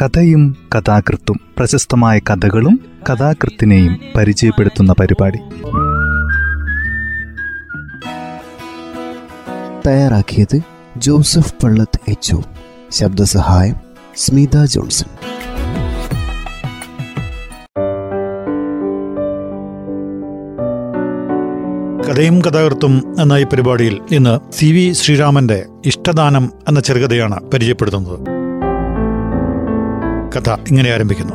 കഥയും കഥാകൃത്തും പ്രശസ്തമായ കഥകളും കഥാകൃത്തിനെയും പരിചയപ്പെടുത്തുന്ന പരിപാടി. തയ്യാറാക്കിയത് ജോസഫ് പള്ളത്ത് എച്ച് ശബ്ദസഹായം സ്മിത ജോൺസൺ. കഥയും കഥാകൃത്തും എന്ന ഈ പരിപാടിയിൽ ഇന്ന് സി വി ശ്രീരാമന്റെ ഇഷ്ടദാനം എന്ന ചെറുകഥയാണ് പരിചയപ്പെടുത്തുന്നത്. കഥ ഇങ്ങനെ ആരംഭിക്കുന്നു.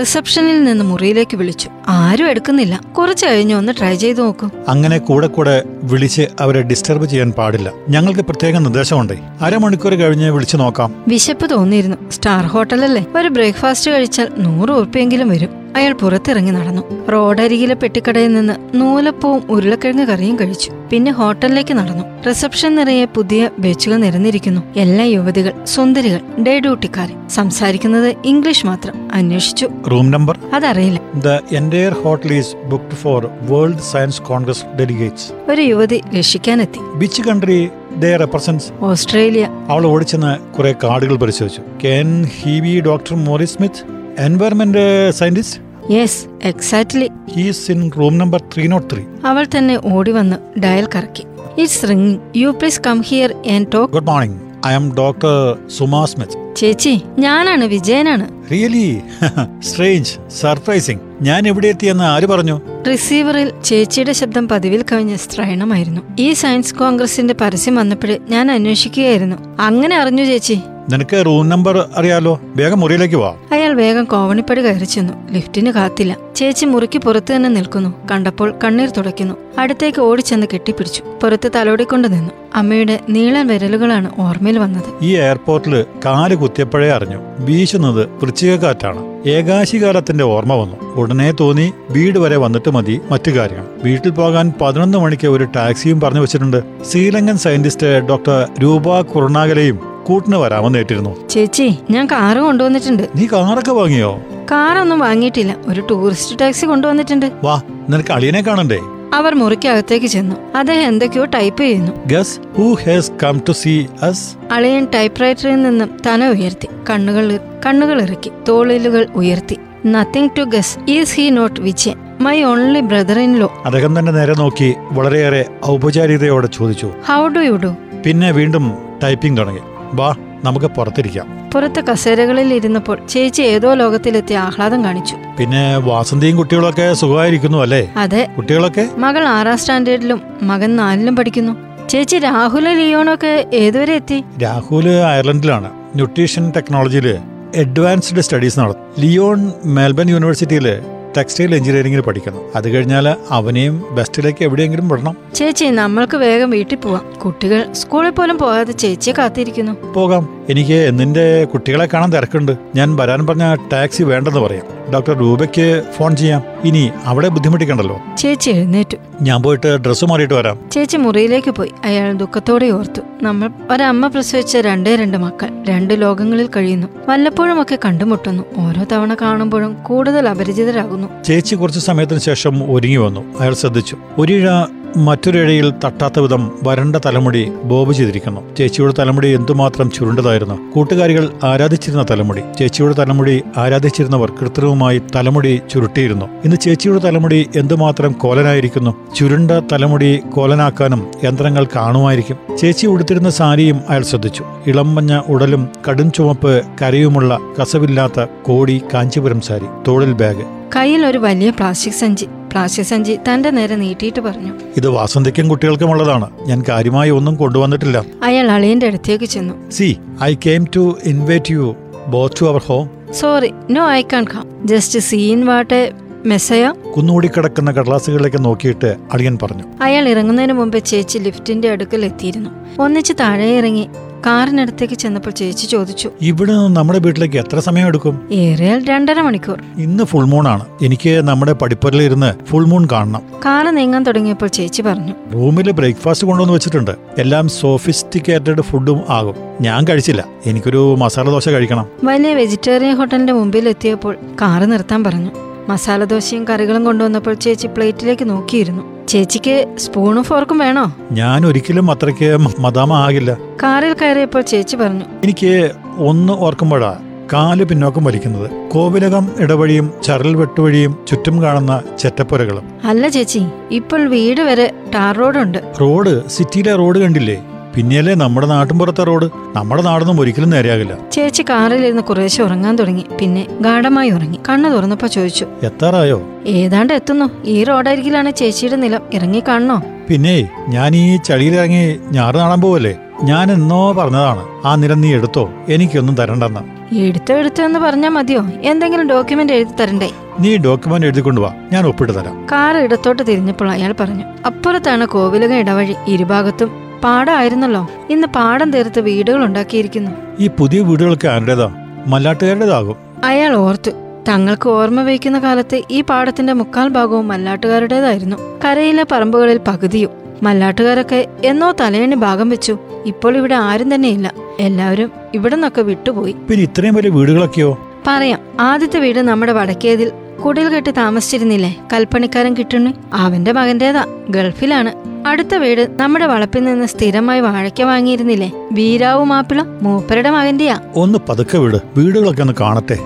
റിസപ്ഷനിൽ നിന്ന് മുറിയിലേക്ക് വിളിച്ചു. ആരും എടുക്കുന്നില്ല. കുറച്ച് കഴിഞ്ഞു ഒന്ന് ട്രൈ ചെയ്ത് നോക്കും. അങ്ങനെ കൂടെ കൂടെ വിളിച്ച് അവരെ ഡിസ്റ്റർബ് ചെയ്യാൻ പാടില്ല. ഞങ്ങൾക്ക് പ്രത്യേക നിർദ്ദേശമുണ്ട്. അരമണിക്കൂർ കഴിഞ്ഞ് വിളിച്ചു നോക്കാം. വിശപ്പ് തോന്നിയിരുന്നു. സ്റ്റാർ ഹോട്ടലല്ലേ? ഒരു ബ്രേക്ക്ഫാസ്റ്റ് കഴിച്ചാൽ നൂറ് ഉറുപ്പിയെങ്കിലും വരും. അയാൾ പുറത്തിറങ്ങി നടന്നു. റോഡരികിലെ പെട്ടിക്കടയിൽ നിന്ന് നൂലപ്പവും ഉരുളക്കിഴങ്ങ് കറിയും കഴിച്ചു. പിന്നെ ഹോട്ടലിലേക്ക് നടന്നു. റിസപ്ഷൻ നിറയെ പുതിയ ബെച്ചുകൾ നിരന്നിരിക്കുന്നു. എല്ലാ യുവതികൾ സുന്ദരികൾ ഡേ ഡ്യൂട്ടിക്കാർ സംസാരിക്കുന്നത് ഇംഗ്ലീഷ് മാത്രം. അന്വേഷിച്ചു. Room number? അതറിയില്ല. Entire hotel is booked for world science congress delegates ഒരു യുവതി രക്ഷിക്കാനെത്തി. Which country represents Australia. അവൾ ഓടിച്ചെന്ന് കുറെ കാർഡുകൾ പരിശോധിച്ചു. Can he be doctor Morris Smith environment scientist yes exactly he's in room number three not three അവൾ തന്നെ ഓടി വന്ന് ഡയൽ കറക്കി. It's ringing. You please come here and talk good morning I am doctor Suma Smith ചേച്ചി ഞാനാണ് വിജയനാണ്. Really strange surprising ഞാൻ എവിടെ എത്തിയെന്ന് ആര് പറഞ്ഞു? റിസീവറിൽ ചേച്ചിയുടെ ശബ്ദം പതിവിൽ കവിഞ്ഞ സ്ത്രൈണമായിരുന്നു ഈ സയൻസ് കോൺഗ്രസിന്റെ പരസ്യം വന്നപ്പോഴേ ഞാൻ അന്വേഷിക്കുകയായിരുന്നു. അങ്ങനെ അറിഞ്ഞു ചേച്ചി. നിനക്ക് റൂം നമ്പർ അറിയാലോ? വേഗം മുറിയിലേക്ക് വാ. അയാൾ വേഗം കോവണിപ്പടി കയറി ചെന്നു. ലിഫ്റ്റിന് കാത്തില്ല. ചേച്ചി മുറിക്ക് പുറത്തു തന്നെ നിൽക്കുന്നു. കണ്ടപ്പോൾ കണ്ണീർ തുടയ്ക്കുന്നു. അടുത്തേക്ക് ഓടിച്ചെന്ന് കെട്ടിപ്പിടിച്ചു. പുറത്ത് തലോടിക്കൊണ്ട് നിന്നു. അമ്മയുടെ നീളൻ വിരലുകളാണ് ഓർമ്മയിൽ വന്നത്. ഈ എയർപോർട്ടിൽ കാൽ കുത്തിയപ്പോഴേ അറിഞ്ഞു. വീശുന്നത് വൃശ്ചികക്കാറ്റാണ്. ഏകാശികാലത്തിന്റെ ഓർമ്മ വന്നു. ഉടനെ തോന്നി വീട് വരെ വന്നിട്ട് മതി മറ്റു കാര്യങ്ങൾ. വീട്ടിൽ പോകാൻ പതിനൊന്ന് മണിക്ക് ഒരു ടാക്സിയും പറഞ്ഞു വെച്ചിട്ടുണ്ട്. ശ്രീലങ്കൻ സയന്റിസ്റ്റ് ഡോക്ടർ രൂപ കുറുണാകലയും കൂട്ടിന് വരാമെന്ന് ഏറ്റിരുന്നു ചേച്ചി ഞാൻ കാറ് കൊണ്ടുവന്നിട്ടുണ്ട്. നീ കാറൊക്കെ വാങ്ങിയോ? കാറൊന്നും വാങ്ങിയിട്ടില്ല. ഒരു ടൂറിസ്റ്റ് ടാക്സി കൊണ്ടുവന്നിട്ടുണ്ട്. വാ നിനക്ക് അളിയനെ കാണണ്ടേ? അവർ മുറിക്കകത്തേക്ക് ചെന്നു. അദ്ദേഹം എന്തൊക്കെയോ ടൈപ്പ് ചെയ്യുന്നു. Guess who has come to see us അളിയൻ ടൈപ്പ് റൈറ്ററിൽ നിന്നും തന ഉയർത്തി കണ്ണുകൾ കണ്ണുകൾ ഇറക്കി തോളിലുകൾ ഉയർത്തി. Nothing to guess is he not Vijayan? My only brother in law അദ്ദേഹം തന്നെ നേരെ നോക്കി വളരെയേറെ ഔപചാരികതയോടെ ചോദിച്ചു. ഹൗ ഡു യു ഡു പിന്നെ വീണ്ടും ടൈപ്പിംഗ് തുടങ്ങി. വാ നമുക്ക് പുറത്തിരിക്കാം. പുറത്ത് കസേരകളിൽ ഇരുന്നപ്പോൾ ചേച്ചി ഏതോ ലോകത്തിലെത്തി ആഹ്ലാദം കാണിച്ചു. പിന്നെ വാസന്തിയും കുട്ടികളൊക്കെ സുഖമായിരിക്കുന്നു അല്ലേ? അതെ. കുട്ടികളൊക്കെ? മകൾ ആറാം സ്റ്റാൻഡേർഡിലും മകൻ നാലിലും പഠിക്കുന്നു. ചേച്ചി രാഹുൽ ലിയോണൊക്കെ ഏതുവരെ എത്തി? രാഹുൽ അയർലൻഡിലാണ്. ന്യൂട്രീഷൻ ടെക്നോളജിയിൽ അഡ്വാൻസ്ഡ് സ്റ്റഡീസ് നടത്തും. ലിയോൺ മെൽബൺ യൂണിവേഴ്സിറ്റിയിൽ ടെക്സ്റ്റൈൽ എഞ്ചിനീയറിംഗിൽ പഠിക്കണം. അത് കഴിഞ്ഞാൽ അവനെയും ബെസ്റ്റിലേക്ക് എവിടെയെങ്കിലും വിടണം. ചേച്ചി നമ്മൾക്ക് വേഗം വീട്ടിൽ പോവാം. കുട്ടികൾ സ്കൂളിൽ പോലും പോകാതെ ചേച്ചിയെ കാത്തിരിക്കുന്നു. പോകാം. എനിക്ക് നിന്റെ കുട്ടികളെ കാണാൻ തിരക്കുണ്ട്. ഞാൻ വരാൻ പറഞ്ഞ ടാക്സി വേണ്ടെന്ന് പറയാം. ഡോക്ടർ രൂപയ്ക്ക് ഫോൺ ചെയ്യാം. ഇനി അവിടെ ബുദ്ധിമുട്ടിക്കണ്ടല്ലോ. ചേച്ചി എഴുന്നേറ്റു. ഞാൻ പോയിട്ട് ഡ്രസ്സ് മാറിയിട്ട് വരാം. ചേച്ചി മുറിയിലേക്ക് പോയി. അയാൾ ദുഃഖത്തോടെ ഓർത്തു. നമ്മൾ ഒരമ്മ പ്രസവിച്ച രണ്ടേ രണ്ട് മക്കൾ രണ്ട് ലോകങ്ങളിൽ കഴിയുന്നു. വല്ലപ്പോഴും ഒക്കെ കണ്ടുമുട്ടുന്നു. ഓരോ തവണ കാണുമ്പോഴും കൂടുതൽ അപരിചിതരാകുന്നു. ചേച്ചി കുറച്ച് സമയത്തിന് ശേഷം ഒരുങ്ങി വന്നു. അയാൾ ശ്രദ്ധിച്ചു. ഒരിഴ മറ്റൊരിഴയിൽ തട്ടാത്ത വിധം വരണ്ട തലമുടി ബോബ് ചെയ്തിരിക്കുന്നു. ചേച്ചിയുടെ തലമുടി എന്തുമാത്രം ചുരുണ്ടതായിരുന്നു. കൂട്ടുകാരികൾ ആരാധിച്ചിരുന്ന തലമുടി. ചേച്ചിയുടെ തലമുടി ആരാധിച്ചിരുന്നവർ കൃത്രിമമായി തലമുടി ചുരുട്ടിയിരുന്നു. ഇന്ന് ചേച്ചിയുടെ തലമുടി എന്തുമാത്രം കോലനായിരിക്കുന്നു. ചുരുണ്ട തലമുടി കോലനാക്കാനും യന്ത്രങ്ങൾ കാണുമായിരിക്കും. ചേച്ചി ഉടുത്തിരുന്ന സാരിയും അയാൾ ശ്രദ്ധിച്ചു. ഇളം മഞ്ഞ ഉടലും കടും ചുമപ്പ് കരയുമുള്ള കസവില്ലാത്ത കോടി കാഞ്ചിപുരം സാരി. തോളിൽ ബാഗ്. കയ്യിൽ ഒരു വലിയ പ്ലാസ്റ്റിക് സഞ്ചി. പ്ലാസ്റ്റിക് സഞ്ചി തന്റെ നേരെ നീട്ടിയിട്ട് പറഞ്ഞു. ഇത് വാസന്തിക്കും കുട്ടികൾക്കും ഉള്ളതാണ്. ഞാൻ കാര്യമായി ഒന്നും കൊണ്ടുവന്നിട്ടില്ല. അയാൾ അളിയന്റെ അടുത്തേക്ക് ചെന്നു. See I came to invite you both to our home sorry no I can't come just seen what Messiah കുന്നുകൂടി കിടക്കുന്ന കടലാസുകളിലേക്ക് നോക്കിയിട്ട് അളിയൻ പറഞ്ഞു. അയാൾ ഇറങ്ങുന്നതിന് മുമ്പ് ചേച്ചി ലിഫ്റ്റിന്റെ അടുക്കൽ എത്തിയിരുന്നു. ഒന്നിച്ച് താഴെ ഇറങ്ങി കാറിനടുത്തേക്ക് ചെന്നപ്പോൾ ചേച്ചി ചോദിച്ചു ഇവിടെ നിന്ന് നമ്മുടെ വീട്ടിലേക്ക് എത്ര സമയം എടുക്കും ഏറിയാൽ രണ്ടര മണിക്കൂർ. ഇന്ന് ഫുൾ മൂൺ ആണ്. എനിക്ക് നമ്മുടെ പടിപ്പുരയിൽ ഇരുന്ന് ഫുൾ മൂൺ കാണണം. കാറ് നീങ്ങാൻ തുടങ്ങിയപ്പോൾ ചേച്ചി പറഞ്ഞു റൂമിൽ ബ്രേക്ക്ഫാസ്റ്റ് കൊണ്ടുവന്ന് വെച്ചിട്ടുണ്ട്. എല്ലാം സോഫിസ്റ്റിക്കേറ്റഡ് ഫുഡും ആകും. ഞാൻ കഴിച്ചില്ല. എനിക്കൊരു മസാല ദോശ കഴിക്കണം. വലിയ വെജിറ്റേറിയൻ ഹോട്ടലിന്റെ മുമ്പിൽ എത്തിയപ്പോൾ കാറ് നിർത്താൻ പറഞ്ഞു. മസാല ദോശയും കറികളും കൊണ്ടുവന്നപ്പോൾ ചേച്ചി പ്ലേറ്റിലേക്ക് നോക്കിയിരുന്നു. ചേച്ചിക്ക് സ്പൂണും ഫോർക്കും വേണോ? ഞാൻ ഒരിക്കലും അത്രയ്ക്ക് മതാമ ആകില്ല കാറിൽ കയറിയപ്പോൾ ചേച്ചി പറഞ്ഞു. എനിക്ക് ഒന്ന് ഓർക്കുമ്പോഴാ കാൽ പിന്നോക്കം വലിക്കുന്നത്. കോവിലകം ഇടവഴിയും ചരൽ വെട്ടുവഴിയും ചുറ്റും കാണുന്ന ചെറ്റപ്പുരകളും. അല്ല ചേച്ചി ഇപ്പോൾ വീട് വരെ ടാർ റോഡുണ്ട്. റോഡ് സിറ്റിയിലെ റോഡ് കണ്ടില്ലേ? പിന്നെയല്ലേ നമ്മുടെ നാട്ടും പുറത്തെ റോഡ്? നമ്മുടെ നാടൊന്നും ഒരിക്കലും നേരെയാകില്ല. ചേച്ചി കാറിലിരുന്ന് കുറേശ്ശെ ഉറങ്ങാൻ തുടങ്ങി. പിന്നെ ഗാഠമായി ഉറങ്ങി. കണ്ണു തുറന്നപ്പോ ചോദിച്ചു എത്താറായോ? ഏതാണ്ട് എത്തുന്നു. ഈ റോഡരികിലാണ് ചേച്ചിയുടെ നിലം. ഇറങ്ങി കാണണോ? പിന്നെ ഞാൻ ഈ ചളിയിലിറങ്ങി ഞാറ് കാണാൻ പോവല്ലേ? ഞാൻ എന്നോ പറഞ്ഞതാണ്. ആ നിലം നീ എടുത്തോ. എനിക്കൊന്നും തരണ്ടെന്ന്. എടുത്തോ എടുത്തോ എന്ന് പറഞ്ഞാൽ മതിയോ? എന്തെങ്കിലും ഡോക്യുമെന്റ് എഴുതി തരണ്ടേ? നീ ഡോക്യുമെന്റ് എഴുതി കൊണ്ടുവാ. ഞാൻ ഒപ്പിട്ട് തരാം. കാർ ഇടത്തോട്ട് തിരിഞ്ഞപ്പോൾ അയാൾ പറഞ്ഞു അപ്പുറത്താണ് കോവിലക ഇടവഴി. ഇരുഭാഗത്തും പാടമായിരുന്നല്ലോ ഇന്ന് പാടം തീർത്ത് വീടുകൾ ഉണ്ടാക്കിയിരിക്കുന്നു. ഈ പുതിയ വീടുകളൊക്കെ ആരുടേതാ? മല്ലാട്ടുകാരുടേതാകും. അയാൾ ഓർത്തു. തങ്ങൾക്ക് ഓർമ്മ വയ്ക്കുന്ന കാലത്ത് ഈ പാടത്തിന്റെ മുക്കാൽ ഭാഗവും മല്ലാട്ടുകാരുടേതായിരുന്നു. കരയിലെ പറമ്പുകളിൽ പകുതിയും മല്ലാട്ടുകാരൊക്കെ എന്നോ തലയണി ഭാഗം വെച്ചു. ഇപ്പോൾ ഇവിടെ ആരും തന്നെയില്ല. എല്ലാവരും ഇവിടെ നിന്നൊക്കെ വിട്ടുപോയി. പിന്നെ ഇത്രയും വലിയ വീടുകളൊക്കെയോ? പറയാം. ആദ്യത്തെ വീട് നമ്മുടെ വടക്കേതിൽ കുടിൽ കെട്ടി താമസിച്ചിരുന്നില്ലേ? കൽപ്പണിക്കാരൻ കിട്ടുന്നു. അവന്റെ മകന്റേതാ. ഗൾഫിലാണ്. അടുത്ത വീട് നമ്മുടെ വളപ്പിൽ നിന്ന് സ്ഥിരമായി വാഴയ്ക്ക വാങ്ങിയിരുന്നില്ലേ? വീരാവു മാപ്പിള മൂപ്പരുടെ മകന്റെയാ. ഒന്ന് പതുക്കെ വീട്. വീടുകളൊക്കെ ഒന്ന് കാണട്ടെ.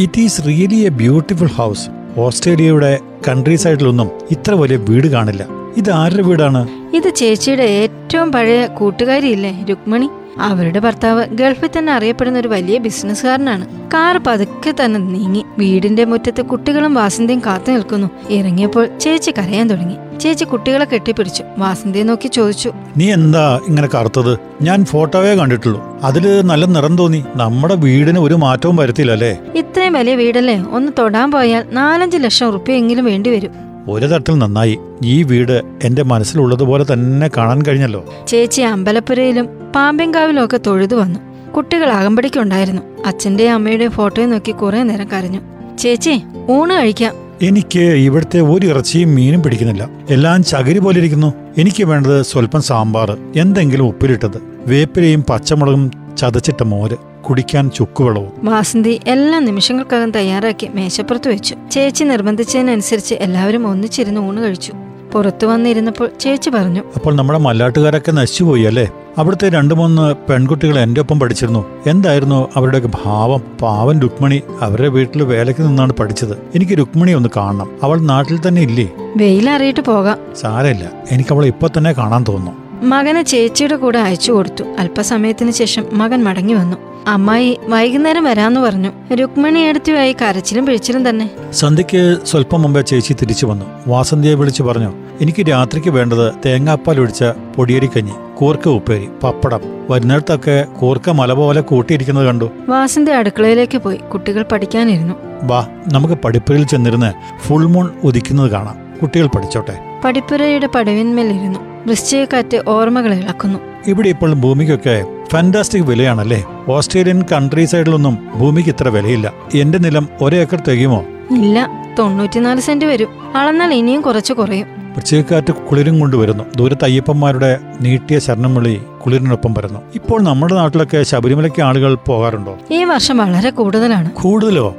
It is really a beautiful house ഓസ്ട്രേലിയയുടെ കൺട്രി സൈഡിലൊന്നും ഇത്ര വലിയ വീട് കാണില്ല. ഇത് ആരുടെ വീടാണ്? ഇത് ചേച്ചിയുടെ ഏറ്റവും പഴയ കൂട്ടുകാരിയില്ലേ രുക്മണി? അവരുടെ ഭർത്താവ് ഗൾഫിൽ തന്നെ അറിയപ്പെടുന്ന ഒരു വലിയ ബിസിനസ്സുകാരനാണ്. കാർ പതുക്കെ തന്നെ നീങ്ങി. വീടിന്റെ മുറ്റത്ത് കുട്ടികളും വാസന്തയും കാത്തു നിൽക്കുന്നു. ഇറങ്ങിയപ്പോൾ ചേച്ചി കരയാൻ തുടങ്ങി. ചേച്ചി കുട്ടികളെ കെട്ടിപ്പിടിച്ചു. വാസന്തിയെ നോക്കി ചോദിച്ചു. നീ എന്താ ഇങ്ങനെ കറുത്തത്? ഞാൻ ഫോട്ടോവേ കണ്ടിട്ടുള്ളൂ. അതിൽ നല്ല നിറം തോന്നി. നമ്മുടെ വീടിന് ഒരു മാറ്റവും വരുത്തില്ലല്ലേ ഇത്രയും വലിയ വീടല്ലേ? ഒന്ന് തൊടാൻ പോയാൽ നാലഞ്ച് ലക്ഷം ഉറുപ്പ്യെങ്കിലും വേണ്ടിവരും ഒരു തരത്തിൽ നന്നായി. ഈ വീട് എന്റെ മനസ്സിലുള്ളതുപോലെ തന്നെ കാണാൻ കഴിഞ്ഞല്ലോ. ചേച്ചി അമ്പലപ്പുരയിലും പാമ്പിൻകാവിലും ഒക്കെ തൊഴുതു വന്നു. കുട്ടികൾ അകമ്പടിക്കുണ്ടായിരുന്നു. അച്ഛന്റെയും അമ്മയുടെയും ഫോട്ടോയും നോക്കി കുറെ നേരം കരഞ്ഞു. ചേച്ചി ഊണ് കഴിക്കാം. എനിക്ക് ഇവിടുത്തെ ഒരു ഇറച്ചിയും മീനും പിടിക്കുന്നില്ല. എല്ലാം ചകിരി പോലെ ഇരിക്കുന്നു. എനിക്ക് വേണ്ടത് സ്വല്പം സാമ്പാർ എന്തെങ്കിലും ഉപ്പിലിട്ടത്. വേപ്പിലയും പച്ചമുളകും ചതച്ചിട്ട മോര് കുടിക്കാൻ ചുക്കുവെള്ളവും. വാസന്തി എല്ലാ നിമിഷങ്ങൾക്കകം തയ്യാറാക്കി മേശപ്പുറത്ത് വെച്ചു. ചേച്ചി നിർബന്ധിച്ചതിനനുസരിച്ച് എല്ലാവരും ഒന്നിച്ചിരുന്ന് ഊണ് കഴിച്ചു. പുറത്തു വന്നിരുന്നപ്പോൾ ചേച്ചി പറഞ്ഞു അപ്പോൾ നമ്മുടെ മല്ലാട്ടുകാരൊക്കെ നശിച്ചുപോയി അല്ലേ? അവിടുത്തെ രണ്ടു മൂന്ന് പെൺകുട്ടികൾ എന്റെ ഒപ്പം പഠിച്ചിരുന്നു. എന്തായിരുന്നു അവരുടെ ഭാവം? പാവൻ രുക്മിണി അവരുടെ വീട്ടിൽ വേലയ്ക്ക് നിന്നാണ് പഠിച്ചത്. എനിക്ക് രുക്മിണി ഒന്ന് കാണണം. അവൾ നാട്ടിൽ തന്നെ ഇല്ലേ? വെയിലറിയിട്ട് പോകാം. സാരമില്ല. എനിക്ക് അവളെ ഇപ്പൊ തന്നെ കാണാൻ തോന്നുന്നു. മകനെ ചേച്ചിയുടെ കൂടെ അയച്ചു കൊടുത്തു. അല്പസമയത്തിന് ശേഷം മകൻ മടങ്ങി വന്നു. അമ്മായി വൈകുന്നേരം വരാന്ന് പറഞ്ഞു. രുക്മിണി എടുത്തുമായി കരച്ചിലും പിഴിച്ചിലും തന്നെ. സന്ധ്യയ്ക്ക് സ്വല്പം മുമ്പേ ചേച്ചി തിരിച്ചു വന്നു. വാസന്തിയെ വിളിച്ചു പറഞ്ഞു എനിക്ക് രാത്രിക്ക് വേണ്ടത് തേങ്ങാപ്പാൽ ഒഴിച്ച പൊടിയരിക്കഞ്ഞി കൂർക്ക ഉപ്പേരി പപ്പടം. വരുന്നിടത്തൊക്കെ കൂർക്ക മല പോലെ കൂട്ടിയിരിക്കുന്നത് കണ്ടു. വാസന്തി അടുക്കളയിലേക്ക് പോയി. കുട്ടികൾ പഠിക്കാനിരുന്നു. വാ നമുക്ക് പഠിപ്പുരയിൽ ചെന്നിരുന്ന് ഫുൾ മൂൺ ഉദിക്കുന്നത് കാണാം. കുട്ടികൾ പഠിച്ചോട്ടെ. പടിപ്പുരയുടെ പടവിന്മേലിരുന്നു. വൃശ്ചികക്കാറ്റ് ഓർമ്മകൾ ഇളക്കുന്നു. ഇവിടെ ഇപ്പോൾ ഭൂമിക്കൊക്കെ ഫാന്റാസ്റ്റിക് വിലയാണല്ലേ? ഓസ്ട്രേലിയൻ കൺട്രി സൈഡിലൊന്നും ഭൂമിക്ക് ഇത്ര വിലയില്ല. എന്റെ നിലം ഒരേക്കർ തികയുമോ? ഇല്ല തൊണ്ണൂറ്റിനാല് സെന്റ് വരും. അളന്നാൽ ഇനിയും കുറച്ച് കുറയും. വൃശ്ചികക്കാറ്റ് കുളിരും കൊണ്ടുവരുന്നു. ദൂരത്ത് അയ്യപ്പന്മാരുടെ നീട്ടിയ ശരണം വിളി കുളിരിനൊപ്പം വരുന്നു. ഇപ്പോൾ നമ്മുടെ നാട്ടിലൊക്കെ ശബരിമലയ്ക്ക് ആളുകൾ പോകാറുണ്ടോ? ഈ വർഷം വളരെ കൂടുതലാണ്. കൂടുതലോ?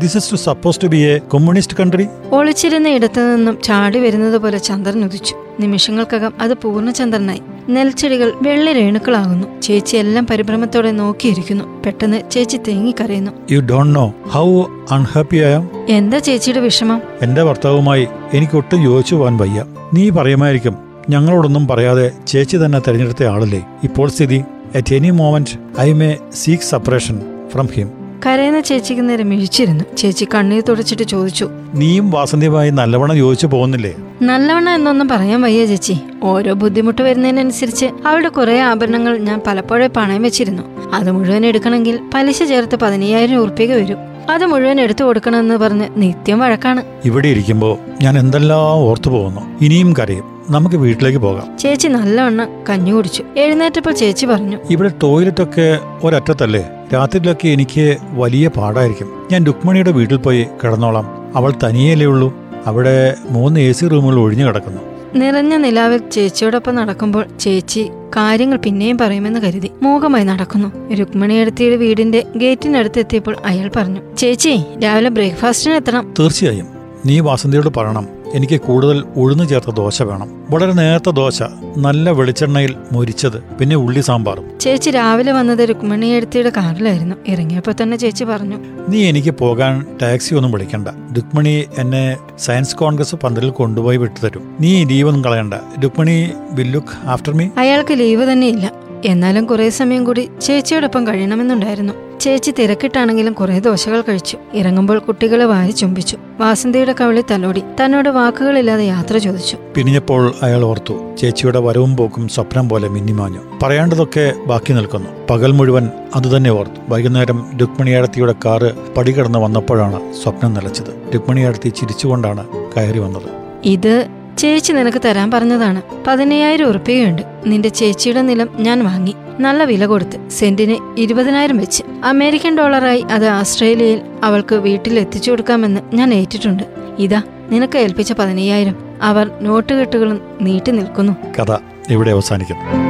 This is to suppose to be a communist country ഒളിച്ചിരുന്ന ഇടത്തു നിന്നും ചാടി വരുന്നത് പോലെ ചന്ദ്രൻ ഉദിച്ചു. നിമിഷങ്ങൾക്കകം അത് പൂർണചന്ദ്രനായി നെൽച്ചെടികൾ വെള്ളി രേണുക്കളാകുന്നു. ചേച്ചി എല്ലാം പരിഭ്രമത്തോടെ നോക്കിയിരിക്കുന്നു. പെട്ടെന്ന് ചേച്ചി തേങ്ങിക്കരയുന്നു. You don't know how unhappy ആയ എന്താ ചേച്ചിയുടെ വിഷമം? എന്റെ ഭർത്താവുമായി എനിക്ക് ഒട്ടും യോജിച്ചു പോകാൻ വയ്യ. നീ പറയുമായിരിക്കും ഞങ്ങളോടൊന്നും പറയാതെ ചേച്ചി തന്നെ തെരഞ്ഞെടുത്ത ആളല്ലേ. ഇപ്പോൾ സ്ഥിതി at any moment I may seek separation from him കരയുന്ന ചേച്ചിക്ക് നേരെ മിഴിച്ചിരുന്നു. ചേച്ചി കണ്ണീർ തുടച്ചിട്ട് ചോദിച്ചു നീയും വാസന്തിയുമായി നല്ലവണ്ണം യോജിച്ചു പോകുന്നില്ലേ? നല്ലവണ്ണം എന്നൊന്നും പറയാൻ വയ്യ ചേച്ചി. ഓരോ ബുദ്ധിമുട്ട് വരുന്നതിനനുസരിച്ച് അവളുടെ കുറെ ആഭരണങ്ങൾ ഞാൻ പലപ്പോഴും പണയം വെച്ചിരുന്നു. അത് മുഴുവൻ എടുക്കണമെങ്കിൽ പലിശ ചേർത്ത് പതിനയ്യായിരം ഉറുപ്പിക വരും. അത് മുഴുവൻ എടുത്തു കൊടുക്കണമെന്ന് പറഞ്ഞ് നിത്യം വഴക്കാണ്. ഇവിടെ ഇരിക്കുമ്പോ ഞാൻ എന്തെല്ലാം ഓർത്തു പോകുന്നു. ഇനിയും കരയും. നമുക്ക് വീട്ടിലേക്ക് പോകാം. ചേച്ചി നല്ലവണ്ണം കഞ്ഞു കുടിച്ചു. എഴുന്നേറ്റപ്പോൾ ചേച്ചി പറഞ്ഞു ഇവിടെ ടോയ്ലറ്റ് ഒക്കെ ഒരറ്റത്തല്ലേ? രാത്രിയിലൊക്കെ എനിക്ക് വലിയ പാടായിരിക്കും. ഞാൻ രുക്മണിയുടെ വീട്ടിൽ പോയി കിടന്നോളാം. അവൾ തനിയല്ലേ ഉള്ളൂ. അവിടെ മൂന്ന് എ സി റൂമുകൾ ഒഴിഞ്ഞു കിടക്കുന്നു. നിറഞ്ഞ നിലാവിൽ ചേച്ചിയോടൊപ്പം നടക്കുമ്പോൾ ചേച്ചി കാര്യങ്ങൾ പിന്നെയും പറയുമെന്ന് കരുതി മൂകമായി നടക്കുന്നു. രുക്മിണിയെടുത്തിയുടെ വീടിന്റെ ഗേറ്റിനടുത്ത് എത്തിയപ്പോൾ അയാൾ പറഞ്ഞു ചേച്ചി രാവിലെ ബ്രേക്ക്ഫാസ്റ്റിന് എത്തണം. തീർച്ചയായും. നീ വാസന്തിയോട് പറയണം. എനിക്ക് കൂടുതൽ ഉഴുന്നു ചേർത്ത ദോശ വേണം. വളരെ നേരത്തെ ദോശ നല്ല വെളിച്ചെണ്ണയിൽ മൊരിച്ചത് പിന്നെ ഉള്ളി സാമ്പാറും. ചേച്ചി രാവിലെ വന്നത് രുക്മിണിയെടുത്തിയുടെ കാറിലായിരുന്നു. ഇറങ്ങിയപ്പോൾ തന്നെ ചേച്ചി പറഞ്ഞു നീ എനിക്ക് പോകാൻ ടാക്സി ഒന്നും വിളിക്കണ്ട. രുക്മിണി എന്നെ സയൻസ് കോൺഗ്രസ് പന്തലിൽ കൊണ്ടുപോയി വിട്ടുതരും നീ ലീവൊന്നും കളയണ്ട. Rukmini will look after me. അയാൾക്ക് ലീവ് തന്നെയില്ല എന്നാലും കുറേ സമയം കൂടി ചേച്ചിയോടൊപ്പം കഴിയണമെന്നുണ്ടായിരുന്നു. ചേച്ചി തിരക്കിട്ടാണെങ്കിലും കുറേ ദോശകൾ കഴിച്ചു. ഇറങ്ങുമ്പോൾ കുട്ടികളെ വാരി ചുംബിച്ചു. വാസന്തിയുടെ കവിളി തലോടി. തന്നോട് വാക്കുകളില്ലാതെ യാത്ര ചോദിച്ചു. പിരിഞ്ഞപ്പോൾ അയാൾ ഓർത്തു ചേച്ചിയുടെ വരവും പോക്കും സ്വപ്നം പോലെ മിന്നിമാഞ്ഞു. പറയേണ്ടതൊക്കെ ബാക്കി നിൽക്കുന്നു. പകൽ മുഴുവൻ അതുതന്നെ ഓർത്തു. വൈകുന്നേരം രുക്മിണിയാടത്തിയുടെ കാറ് പടികടന്ന് വന്നപ്പോഴാണ് സ്വപ്നം നിലച്ചത്. രുക്മിണിയാടത്തി ചിരിച്ചുകൊണ്ടാണ് കയറി വന്നത്. ഇത് ചേച്ചി നിനക്ക് തരാൻ പറഞ്ഞതാണ്. പതിനയ്യായിരം ഉറുപ്പികയുണ്ട്. നിന്റെ ചേച്ചിയുടെ നിലം ഞാൻ വാങ്ങി. നല്ല വില കൊടുത്ത് സെന്റിന് ഇരുപതിനായിരം വെച്ച്. അമേരിക്കൻ ഡോളറായി അത് ആസ്ട്രേലിയയിൽ അവൾക്ക് വീട്ടിൽ എത്തിച്ചു കൊടുക്കാമെന്ന് ഞാൻ ഏറ്റിട്ടുണ്ട്. ഇതാ നിനക്ക് ഏൽപ്പിച്ച പതിനയ്യായിരം. അവർ നോട്ടുകെട്ടുകളും നീട്ടി നിൽക്കുന്നു. കഥ ഇവിടെ അവസാനിക്കുന്നു.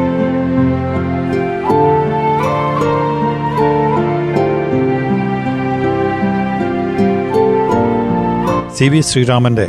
സി വി ശ്രീരാമന്റെ